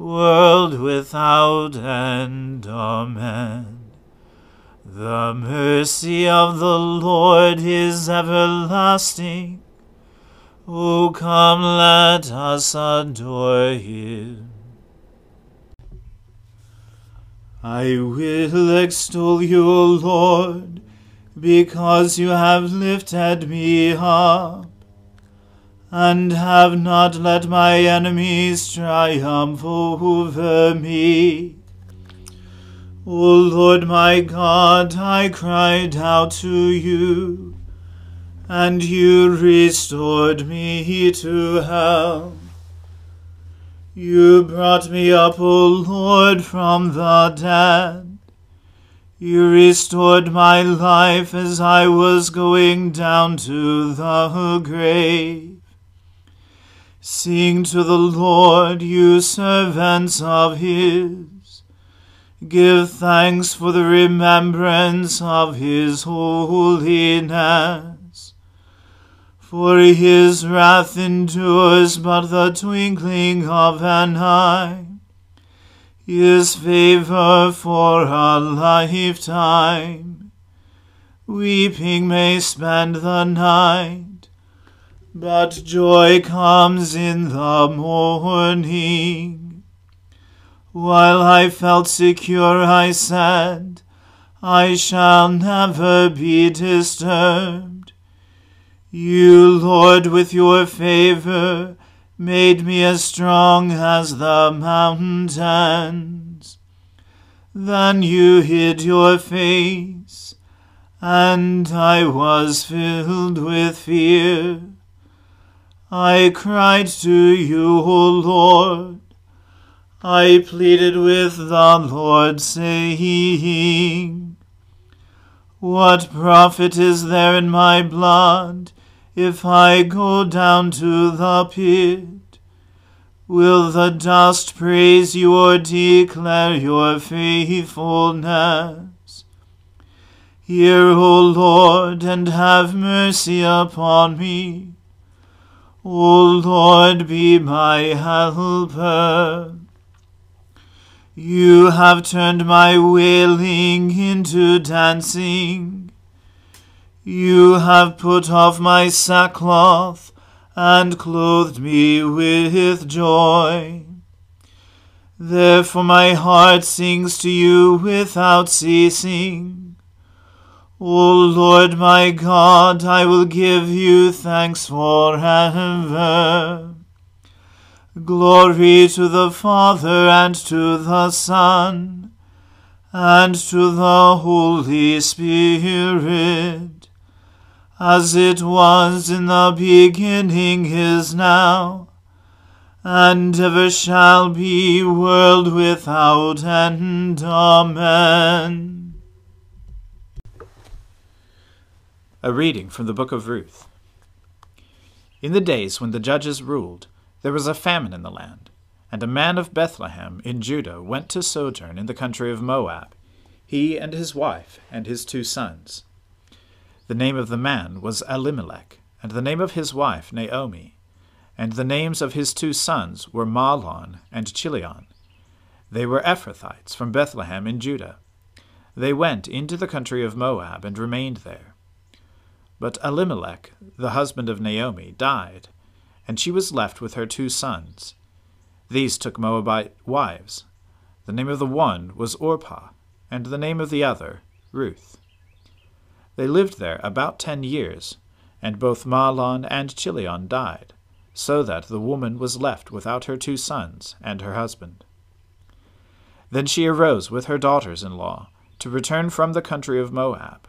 world without end. Amen. The mercy of the Lord is everlasting. O come, let us adore him. I will extol you, O Lord, because you have lifted me up and have not let my enemies triumph over me. O Lord my God, I cried out to you, and you restored me to health. You brought me up, O Lord, from the dead. You restored my life as I was going down to the grave. Sing to the Lord, you servants of his. Give thanks for the remembrance of his holiness. For his wrath endures but the twinkling of an eye. His favor for a lifetime. Weeping may spend the night but joy comes in the morning. While I felt secure, I said, I shall never be disturbed. You, Lord, with your favor, made me as strong as the mountains. Then you hid your face, and I was filled with fear. I cried to you, O Lord. I pleaded with the Lord, saying, What profit is there in my blood if I go down to the pit? Will the dust praise you or declare your faithfulness? Hear, O Lord, and have mercy upon me. O Lord, be my helper. You have turned my wailing into dancing. You have put off my sackcloth and clothed me with joy. Therefore my heart sings to you without ceasing. O Lord my God, I will give you thanks forever. Glory to the Father and to the Son and to the Holy Spirit, as it was in the beginning is now, and ever shall be, world without end. Amen. A reading from the book of Ruth. In the days when the judges ruled, there was a famine in the land, and a man of Bethlehem in Judah went to sojourn in the country of Moab, he and his wife and his two sons. The name of the man was Elimelech, and the name of his wife Naomi, and the names of his two sons were Mahlon and Chilion. They were Ephrathites from Bethlehem in Judah. They went into the country of Moab and remained there. But Elimelech, the husband of Naomi, died and she was left with her two sons. These took Moabite wives. The name of the one was Orpah, and the name of the other Ruth. They lived there about ten years, and both Mahlon and Chilion died, so that the woman was left without her two sons and her husband. Then she arose with her daughters in law to return from the country of Moab,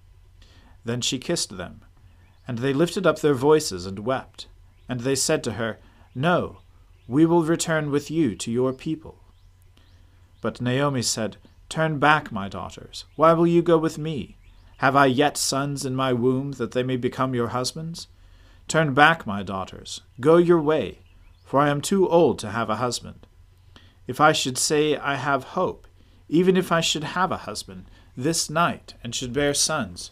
Then she kissed them, and they lifted up their voices and wept. And they said to her, no, we will return with you to your people. But Naomi said, Turn back, my daughters. Why will you go with me? Have I yet sons in my womb that they may become your husbands? Turn back, my daughters. Go your way, for I am too old to have a husband. If I should say I have hope, even if I should have a husband, this night, and should bear sons,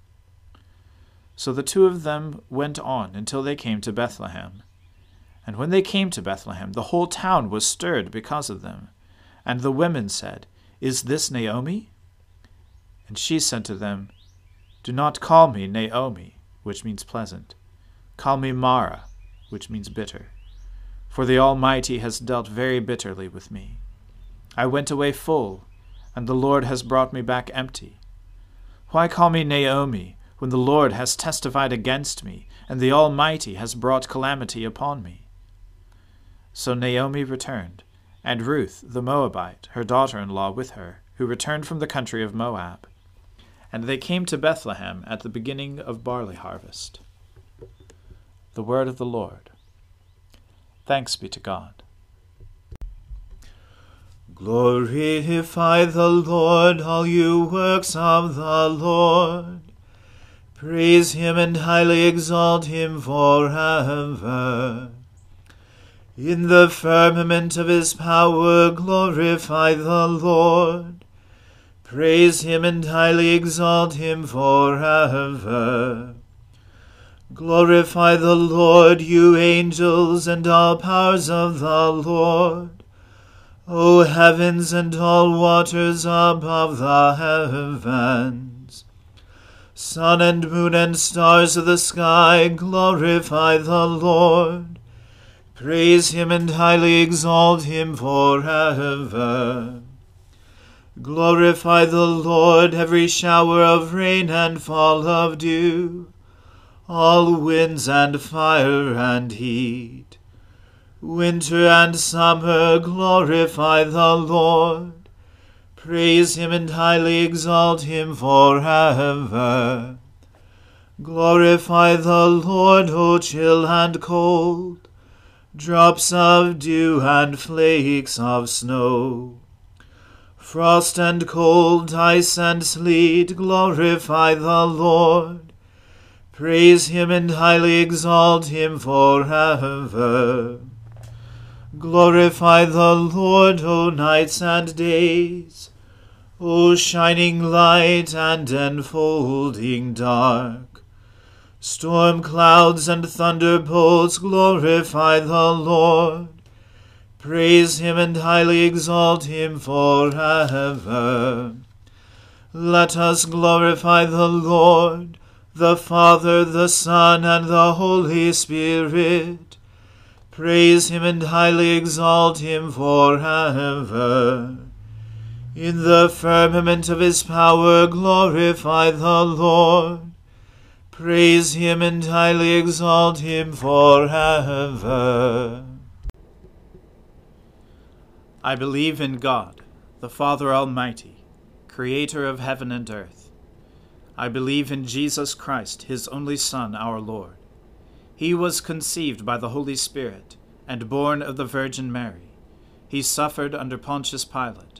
So the two of them went on until they came to Bethlehem. And when they came to Bethlehem, the whole town was stirred because of them. And the women said, Is this Naomi? And she said to them, Do not call me Naomi, which means pleasant. Call me Mara, which means bitter. For the Almighty has dealt very bitterly with me. I went away full, and the Lord has brought me back empty. Why call me Naomi, when the Lord has testified against me, and the Almighty has brought calamity upon me? So Naomi returned, and Ruth the Moabite, her daughter in law, with her, who returned from the country of Moab. And they came to Bethlehem at the beginning of barley harvest. The word of the Lord. Thanks be to God. Glorify the Lord, all you works of the Lord. Praise him and highly exalt him forever. In the firmament of his power glorify the Lord. Praise him and highly exalt him forever. Glorify the Lord, you angels, and all powers of the Lord. O heavens and all waters above the heavens. Sun and moon and stars of the sky, glorify the Lord. Praise him and highly exalt him forever. Glorify the Lord, every shower of rain and fall of dew, all winds and fire and heat. Winter and summer, glorify the Lord. Praise him and highly exalt him forever. Glorify the Lord, O chill and cold drops of dew and flakes of snow. Frost and cold, ice and sleet, glorify the Lord. Praise him and highly exalt him forever. Glorify the Lord, O nights and days, O shining light and enfolding dark. Storm clouds and thunderbolts glorify the Lord. Praise him and highly exalt him forever. Let us glorify the Lord, the Father, the Son, and the Holy Spirit. Praise him and highly exalt him forever. In the firmament of his power glorify the Lord. Praise him and highly exalt him forever. I believe in God, the Father Almighty, creator of heaven and earth. I believe in Jesus Christ, his only Son, our Lord. He was conceived by the Holy Spirit and born of the Virgin Mary. He suffered under Pontius Pilate,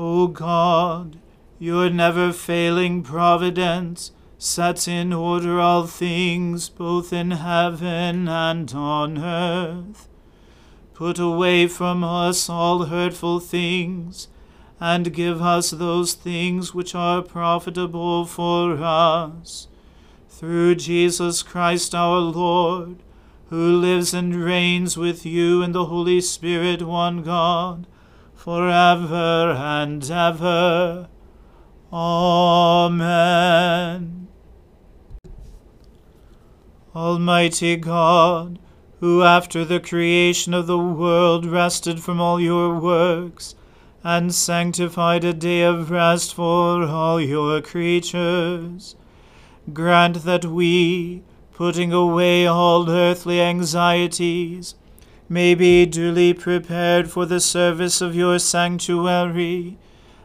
O God, your never failing providence sets in order all things, both in heaven and on earth. Put away from us all hurtful things, and give us those things which are profitable for us. Through Jesus Christ our Lord, who lives and reigns with you in the Holy Spirit, one God, for ever and ever. Amen. Almighty God, who after the creation of the world rested from all your works, and sanctified a day of rest for all your creatures. Grant that we, putting away all earthly anxieties, may be duly prepared for the service of your sanctuary,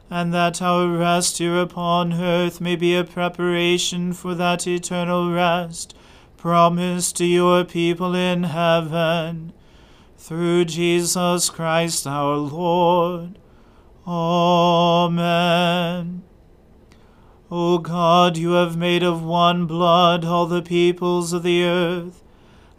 and that our rest here upon earth may be a preparation for that eternal rest promised to your people in heaven, through Jesus Christ our Lord. Amen. O God, you have made of one blood all the peoples of the earth,